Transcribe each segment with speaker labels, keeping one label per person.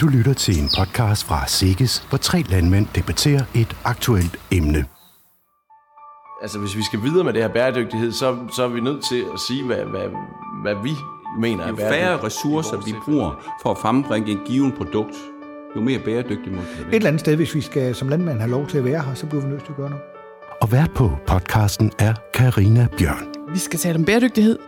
Speaker 1: Du lytter til en podcast fra Sikkes, hvor tre landmænd debatterer et aktuelt emne.
Speaker 2: Altså, hvis vi skal videre med det her bæredygtighed, så, så er vi nødt til at sige, hvad, hvad, hvad vi mener er
Speaker 3: Jo færre ressourcer vi bruger for at frembringe et givet produkt, jo mere bæredygtigt må det
Speaker 4: Et
Speaker 3: være.
Speaker 4: eller andet sted, hvis vi skal som landmand have lov til at være her, så bliver vi nødt til at gøre noget.
Speaker 1: Og vært på podcasten er Karina Bjørn.
Speaker 5: Vi skal tale om bæredygtighed,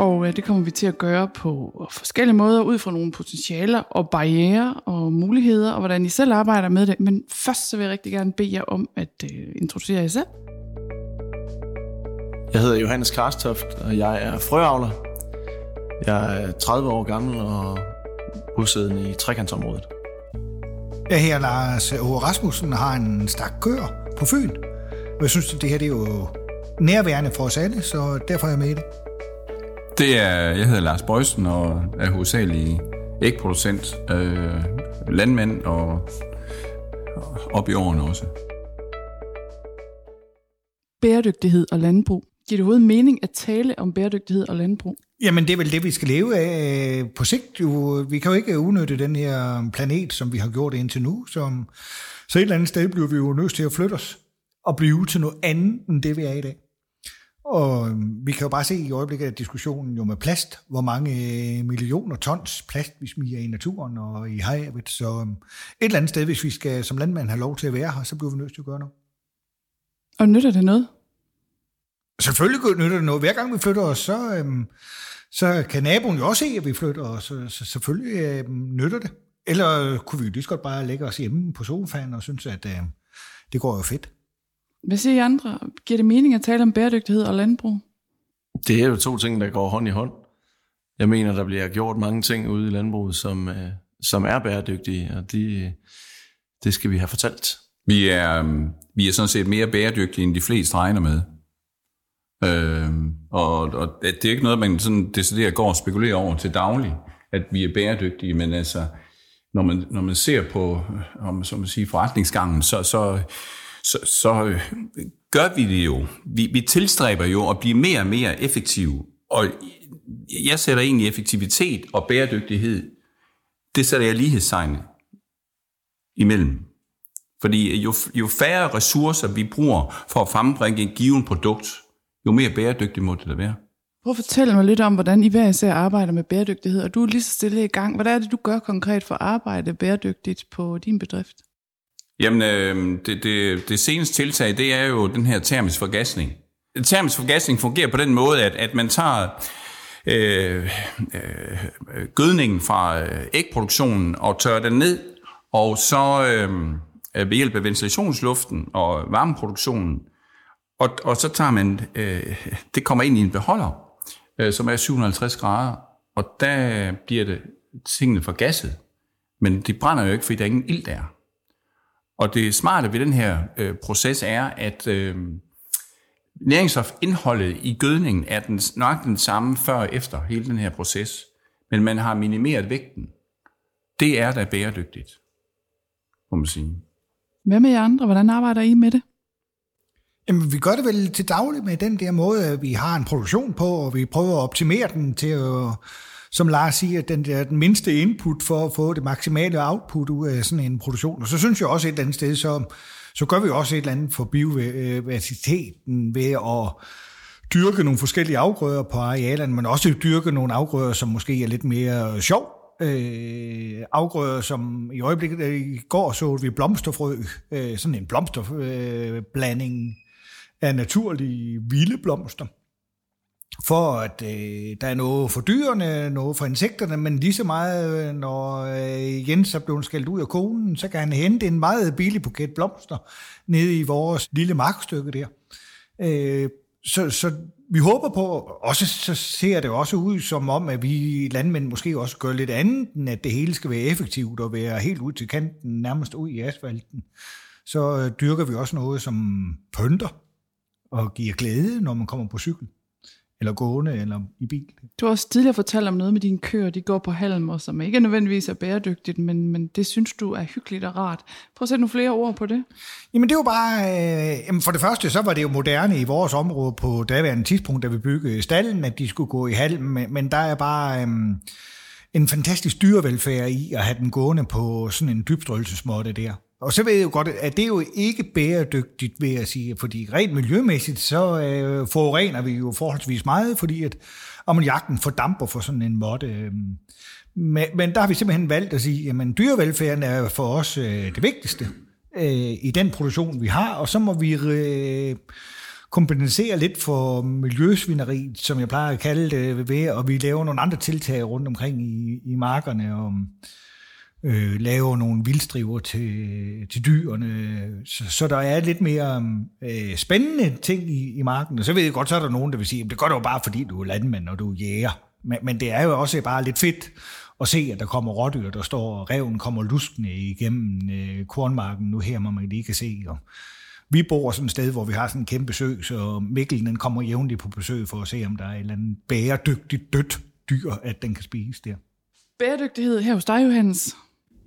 Speaker 5: og øh, det kommer vi til at gøre på forskellige måder, ud fra nogle potentialer og barriere og muligheder, og hvordan I selv arbejder med det. Men først så vil jeg rigtig gerne bede jer om at øh, introducere jer selv.
Speaker 2: Jeg hedder Johannes Karstoft, og jeg er frøavler. Jeg er 30 år gammel og bosiddende i trekantsområdet.
Speaker 4: Jeg her Lars Åge Rasmussen har en stak køer på Fyn. Og jeg synes, at det her det er jo nærværende for os alle, så derfor er jeg med i det.
Speaker 3: Det er, jeg hedder Lars Bøjsen og er hovedsagelig ægproducent, øh, landmand og, og op i årene også.
Speaker 5: Bæredygtighed og landbrug. Giver det overhovedet mening at tale om bæredygtighed og landbrug?
Speaker 4: Jamen, det er vel det, vi skal leve af på sigt. Jo, vi kan jo ikke udnytte den her planet, som vi har gjort indtil nu. Som, så et eller andet sted bliver vi jo nødt til at flytte os og blive til noget andet, end det vi er i dag. Og øhm, vi kan jo bare se i øjeblikket af diskussionen jo med plast, hvor mange øh, millioner tons plast vi smiger i naturen og i havet. Så øhm, et eller andet sted, hvis vi skal som landmand have lov til at være her, så bliver vi nødt til at gøre noget.
Speaker 5: Og nytter det noget?
Speaker 4: Selvfølgelig nytter det noget. Hver gang vi flytter os, så, øhm, så kan naboen jo også se, at vi flytter os. Så, så selvfølgelig øhm, nytter det. Eller kunne vi jo lige så godt bare lægge os hjemme på sofaen og synes, at øhm, det går jo fedt.
Speaker 5: Hvad siger I andre? Giver det mening at tale om bæredygtighed og landbrug?
Speaker 2: Det er jo to ting, der går hånd i hånd. Jeg mener, der bliver gjort mange ting ude i landbruget, som, øh, som er bæredygtige, og de, det skal vi have fortalt.
Speaker 3: Vi er, øhm, vi er sådan set mere bæredygtige, end de fleste regner med. Øh, og, og det er ikke noget, man sådan decideret går og spekulerer over til daglig, at vi er bæredygtige, men altså, når man, når man ser på om, som man siger, forretningsgangen, så, så, så, så øh, gør vi det jo. Vi, vi tilstræber jo at blive mere og mere effektive. Og jeg sætter egentlig effektivitet og bæredygtighed, det sætter jeg lighedstegn imellem. Fordi jo, jo færre ressourcer vi bruger for at frembringe et givet produkt, jo mere bæredygtigt må det da være.
Speaker 5: Prøv at fortælle mig lidt om, hvordan I hver især arbejder med bæredygtighed, og du er lige så stille i gang. Hvad er det, du gør konkret for at arbejde bæredygtigt på din bedrift?
Speaker 3: Jamen, øh, det, det, det seneste tiltag, det er jo den her termisk forgasning. Termisk forgasning fungerer på den måde, at, at man tager øh, øh, gødningen fra øh, ægproduktionen og tørrer den ned, og så øh, ved hjælp af ventilationsluften og varmeproduktionen, og, og så tager man, øh, det kommer ind i en beholder, øh, som er 750 grader, og der bliver det tingene forgasset. Men de brænder jo ikke, fordi der er ingen ild der. Og det smarte ved den her øh, proces er, at øh, næringsstofindholdet i gødningen er den, nok den samme før og efter hele den her proces. Men man har minimeret vægten. Det er da bæredygtigt, må man sige.
Speaker 5: Hvad med jer andre? Hvordan arbejder I med det?
Speaker 4: Jamen, vi gør det vel til daglig med den der måde, at vi har en produktion på, og vi prøver at optimere den til at, som Lars siger, den, der, den mindste input for at få det maksimale output ud af sådan en produktion. Og så synes jeg også et eller andet sted, så, så gør vi også et eller andet for biodiversiteten ved at dyrke nogle forskellige afgrøder på arealerne, men også dyrke nogle afgrøder, som måske er lidt mere sjov. Øh, afgrøder, som i øjeblikket, øh, i går så vi blomsterfrø, øh, sådan en blomsterblanding øh, af naturlige vilde blomster. For at øh, der er noget for dyrene, noget for insekterne, men lige så meget, øh, når øh, Jens er blevet skældt ud af konen, så kan han hente en meget billig buket blomster nede i vores lille markstykke der. Øh, så, så vi håber på, også så ser det også ud som om, at vi landmænd måske også gør lidt andet, end at det hele skal være effektivt og være helt ud til kanten, nærmest ud i asfalten. Så øh, dyrker vi også noget, som pynter og giver glæde, når man kommer på cykel, eller gående, eller i bil.
Speaker 5: Du har også tidligere fortalt om noget med dine køer, de går på halm, og som ikke nødvendigvis er bæredygtigt, men, men det synes du er hyggeligt og rart. Prøv at sætte nogle flere ord på det.
Speaker 4: Jamen det var bare, øh, jamen for det første, så var det jo moderne i vores område på daværende tidspunkt, da vi byggede stallen, at de skulle gå i halm, men, men der er bare, øh, en fantastisk dyrevelfærd i at have den gående på sådan en dybstrøgelsesmåtte der. Og så ved jeg jo godt, at det er jo ikke bæredygtigt, vil jeg sige, fordi rent miljømæssigt, så øh, forurener vi jo forholdsvis meget, fordi at ammoniakken fordamper for sådan en måtte. Øh. Men, men der har vi simpelthen valgt at sige, at dyrevelfærden er for os øh, det vigtigste øh, i den produktion, vi har, og så må vi øh, kompensere lidt for miljøsvineriet, som jeg plejer at kalde det, ved, og vi laver nogle andre tiltag rundt omkring i, i markerne, og øh, Øh, laver nogle vildstriver til, til dyrene. Så, så der er lidt mere øh, spændende ting i, i marken. Og så ved jeg godt, så er der nogen, der vil sige, at det gør du jo bare, fordi du er landmand, og du er jæger. Men, men det er jo også bare lidt fedt at se, at der kommer rådyr, der står, og reven kommer luskende igennem øh, kornmarken nu her, hvor man lige kan se. Og vi bor sådan et sted, hvor vi har sådan en kæmpe sø, så Mikkel den kommer jævnligt på besøg for at se, om der er et eller andet bæredygtigt dødt dyr, at den kan spise der.
Speaker 5: Bæredygtighed her hos dig, Johannes.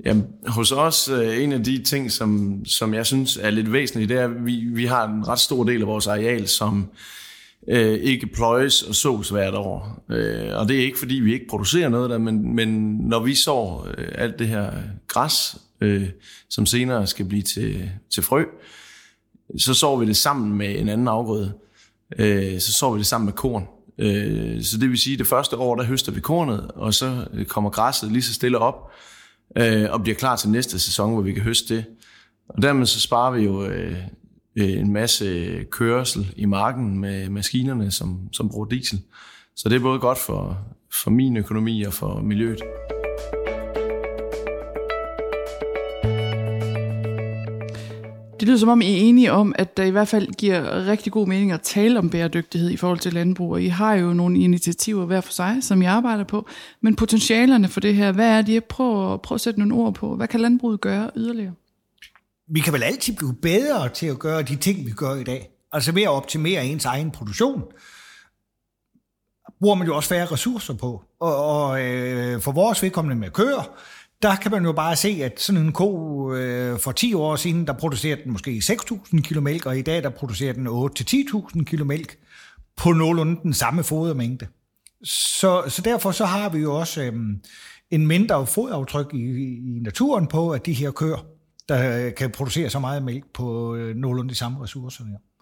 Speaker 2: Jamen, hos os, øh, en af de ting, som, som jeg synes er lidt væsentligt, det er, at vi, vi har en ret stor del af vores areal, som øh, ikke pløjes og sås hvert år. Øh, og det er ikke, fordi vi ikke producerer noget der, men, men når vi så øh, alt det her græs, øh, som senere skal blive til, til frø, så sår vi det sammen med en anden afgrøde. Øh, så sår vi det sammen med korn. Øh, så det vil sige, at det første år, der høster vi kornet, og så øh, kommer græsset lige så stille op, øh, og bliver klar til næste sæson, hvor vi kan høste det. Og dermed så sparer vi jo øh, en masse kørsel i marken med maskinerne, som, som bruger diesel. Så det er både godt for, for min økonomi og for miljøet.
Speaker 5: Det lyder som om, I er enige om, at der i hvert fald giver rigtig god mening at tale om bæredygtighed i forhold til landbrug. Og I har jo nogle initiativer hver for sig, som I arbejder på. Men potentialerne for det her, hvad er det? Prøv, prøv at sætte nogle ord på. Hvad kan landbruget gøre yderligere?
Speaker 4: Vi kan vel altid blive bedre til at gøre de ting, vi gør i dag. Altså ved at optimere ens egen produktion bruger man jo også færre ressourcer på. Og, og øh, for vores vedkommende med køer, der kan man jo bare se, at sådan en ko øh, for 10 år siden, der producerede den måske 6.000 kg mælk, og i dag der producerer den 8-10.000 kg mælk på nogenlunde den samme fodermængde. Så, så derfor så har vi jo også øh, en mindre fodaftryk i, i naturen på, at de her køer, der øh, kan producere så meget mælk på øh, nogenlunde de samme ressourcer. Ja.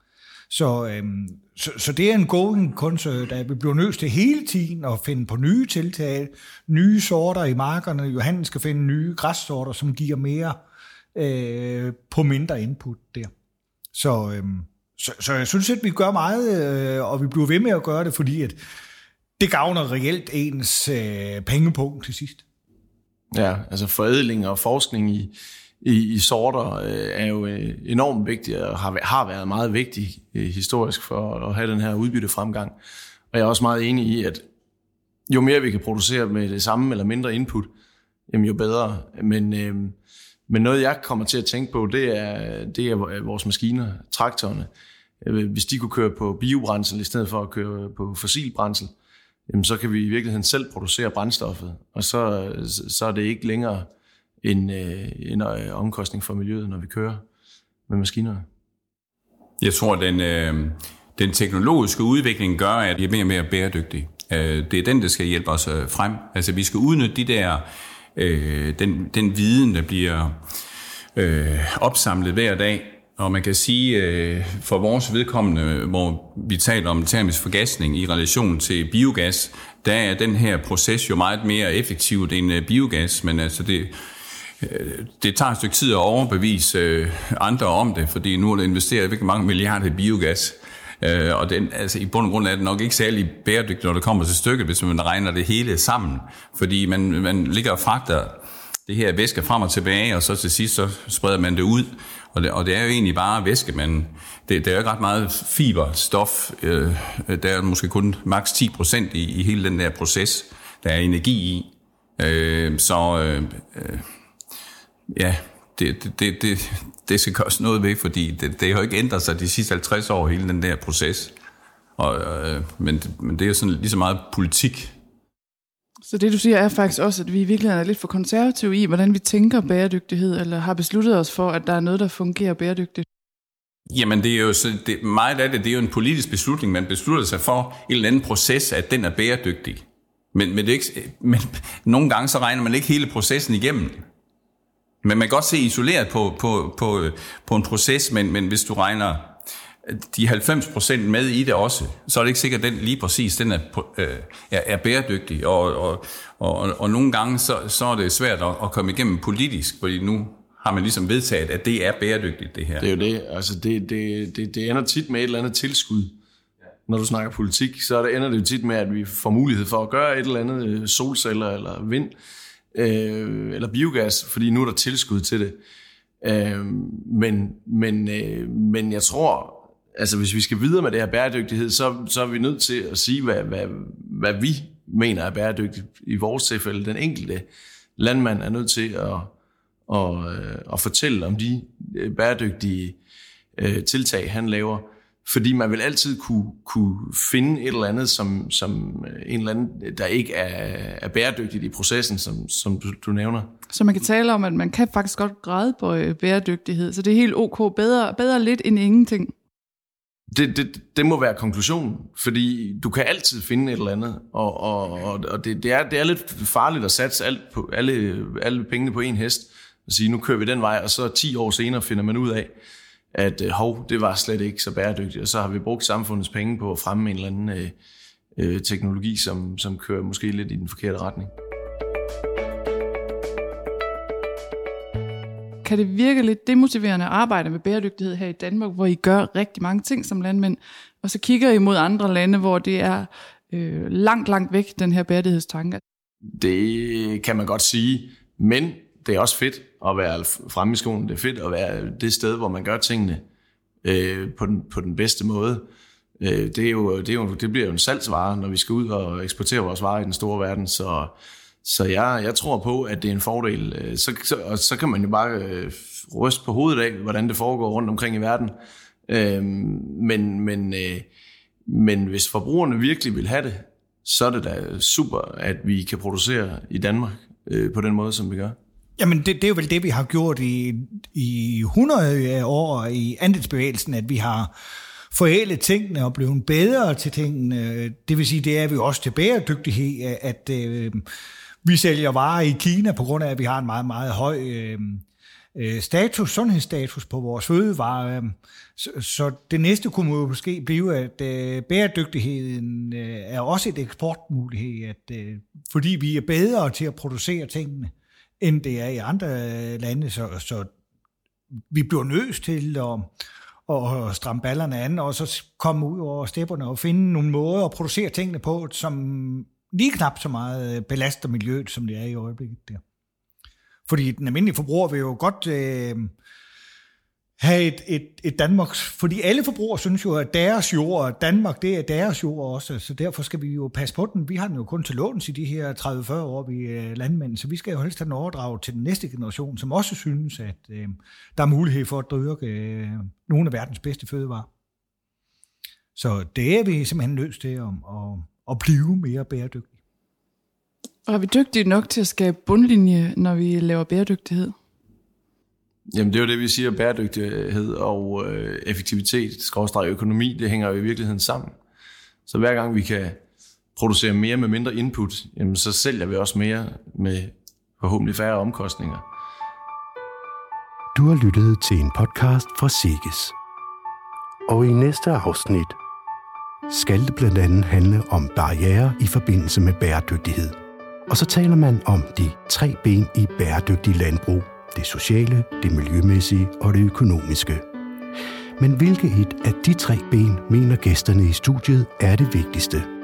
Speaker 4: Så, øhm, så, så det er en going concert, at vi bliver nødt til hele tiden at finde på nye tiltag, nye sorter i markerne. Johannes skal finde nye græssorter, som giver mere øh, på mindre input der. Så, øhm, så, så jeg synes, at vi gør meget, øh, og vi bliver ved med at gøre det, fordi at det gavner reelt ens øh, pengepunkt til sidst.
Speaker 2: Ja, altså forædling og forskning i, i, i sorter øh, er jo øh, enormt vigtigt og har, har været meget vigtig øh, historisk for at have den her udbytte fremgang. Og jeg er også meget enig i, at jo mere vi kan producere med det samme eller mindre input, jamen jo bedre. Men, øh, men noget jeg kommer til at tænke på, det er, det er øh, vores maskiner, traktorerne. Øh, hvis de kunne køre på biobrændsel i stedet for at køre på fossilbrændsel, jamen så kan vi i virkeligheden selv producere brændstoffet, og så, så er det ikke længere en, øh, en øh, omkostning for miljøet, når vi kører med maskinerne.
Speaker 3: Jeg tror, den, øh, den teknologiske udvikling gør, at vi er mere og mere bæredygtige. Øh, det er den, der skal hjælpe os frem. Altså, vi skal udnytte de der, øh, den, den viden, der bliver øh, opsamlet hver dag, og man kan sige, øh, for vores vedkommende, hvor vi taler om termisk forgasning i relation til biogas, der er den her proces jo meget mere effektivt end øh, biogas, men altså det, øh, det tager et stykke tid at overbevise øh, andre om det, fordi nu er der investeret virkelig mange milliarder i biogas. Og den, altså, i bund og grund er det nok ikke særlig bæredygtigt, når det kommer til stykket, hvis man regner det hele sammen. Fordi man, man ligger og fragter det her væske frem og tilbage, og så til sidst så spreder man det ud. Og det, og det er jo egentlig bare væske, men det, det er jo ikke ret meget fiberstof. Øh, der er måske kun maks 10 procent i, i hele den der proces, der er energi i. Øh, så øh, øh ja, det, det, det, det skal gøres noget ved, fordi det, det har jo ikke ændret sig de sidste 50 år, hele den der proces. Og, øh, men, men det er jo sådan lige så meget politik.
Speaker 5: Så det du siger er faktisk også, at vi i virkeligheden er lidt for konservative i, hvordan vi tænker bæredygtighed, eller har besluttet os for, at der er noget, der fungerer bæredygtigt?
Speaker 3: Jamen det er jo så, det, meget af det, det er jo en politisk beslutning. Man beslutter sig for en eller anden proces, at den er bæredygtig. Men, men, det er ikke, men nogle gange så regner man ikke hele processen igennem. Men man kan godt se isoleret på, på, på, øh, på en proces, men, men hvis du regner de 90% med i det også, så er det ikke sikkert, at den lige præcis den er, øh, er, er bæredygtig. Og, og, og, og nogle gange så, så er det svært at, at komme igennem politisk, fordi nu har man ligesom vedtaget, at det er bæredygtigt, det her.
Speaker 2: Det er jo det. Altså, det, det, det, det ender tit med et eller andet tilskud. Når du snakker politik, så ender det jo tit med, at vi får mulighed for at gøre et eller andet øh, solceller eller vind øh, eller biogas, fordi nu er der tilskud til det. Øh, men, men, øh, men jeg tror, altså hvis vi skal videre med det her bæredygtighed, så, så er vi nødt til at sige, hvad, hvad, hvad vi mener er bæredygtigt i vores tilfælde. Den enkelte landmand er nødt til at, at, øh, at fortælle om de øh, bæredygtige øh, tiltag, han laver. Fordi man vil altid kunne, kunne finde et eller andet, som, som en eller anden, der ikke er, er bæredygtigt i processen, som, som du, du nævner.
Speaker 5: Så man kan tale om, at man kan faktisk godt græde på bæredygtighed, så det er helt ok, bedre, bedre lidt end ingenting.
Speaker 2: Det, det, det må være konklusionen, fordi du kan altid finde et eller andet, og, og, og det, det, er, det er lidt farligt at satse alt på, alle, alle pengene på en hest, og sige, nu kører vi den vej, og så 10 år senere finder man ud af, at øh, hov, det var slet ikke så bæredygtigt, og så har vi brugt samfundets penge på at fremme en eller anden øh, øh, teknologi, som, som kører måske lidt i den forkerte retning.
Speaker 5: Kan det virke lidt demotiverende at arbejde med bæredygtighed her i Danmark, hvor I gør rigtig mange ting som landmænd, og så kigger I mod andre lande, hvor det er øh, langt, langt væk, den her bæredygtighedstanke?
Speaker 2: Det kan man godt sige, men det er også fedt at være fremme i skolen. Det er fedt at være det sted, hvor man gør tingene øh, på, den, på den bedste måde. Øh, det, er jo, det, er jo, det bliver jo en salgsvare, når vi skal ud og eksportere vores varer i den store verden, så så jeg, jeg tror på, at det er en fordel. Øh, så, så, og så kan man jo bare øh, ryste på hovedet af, hvordan det foregår rundt omkring i verden. Øh, men, men, øh, men hvis forbrugerne virkelig vil have det, så er det da super, at vi kan producere i Danmark øh, på den måde, som vi gør.
Speaker 4: Jamen, det, det er jo vel det, vi har gjort i, i 100 år i andelsbevægelsen, at vi har forælet tingene og blevet bedre til tingene. Det vil sige, det er vi også til bæredygtighed, at, øh, vi sælger varer i Kina på grund af, at vi har en meget, meget høj øh, øh status, sundhedsstatus på vores fødevarer. Så, så det næste kunne måske blive, at øh, bæredygtigheden øh, er også et eksportmulighed, at, øh, fordi vi er bedre til at producere tingene, end det er i andre lande, så, så vi bliver nødt til at, og stramme ballerne an, og så komme ud over stepperne og finde nogle måder at producere tingene på, som lige knap så meget øh, belaster miljøet, som det er i øjeblikket der. Fordi den almindelige forbruger vil jo godt øh, have et, et, et Danmarks... Fordi alle forbrugere synes jo, at deres jord, Danmark, det er deres jord også, så derfor skal vi jo passe på den. Vi har den jo kun til låns i de her 30-40 år, vi er landmænd, så vi skal jo helst have den overdraget til den næste generation, som også synes, at øh, der er mulighed for at dyrke øh, nogle af verdens bedste fødevarer. Så det er vi simpelthen nødt til at, at, at blive mere bæredygtig.
Speaker 5: Og er vi dygtige nok til at skabe bundlinje, når vi laver bæredygtighed?
Speaker 2: Jamen det er jo det, vi siger, bæredygtighed og øh, effektivitet, skråstrej økonomi, det hænger jo i virkeligheden sammen. Så hver gang vi kan producere mere med mindre input, jamen så sælger vi også mere med forhåbentlig færre omkostninger.
Speaker 1: Du har lyttet til en podcast fra Sikkes. Og i næste afsnit skal det blandt andet handle om barriere i forbindelse med bæredygtighed. Og så taler man om de tre ben i bæredygtig landbrug. Det sociale, det miljømæssige og det økonomiske. Men hvilket et af de tre ben mener gæsterne i studiet er det vigtigste?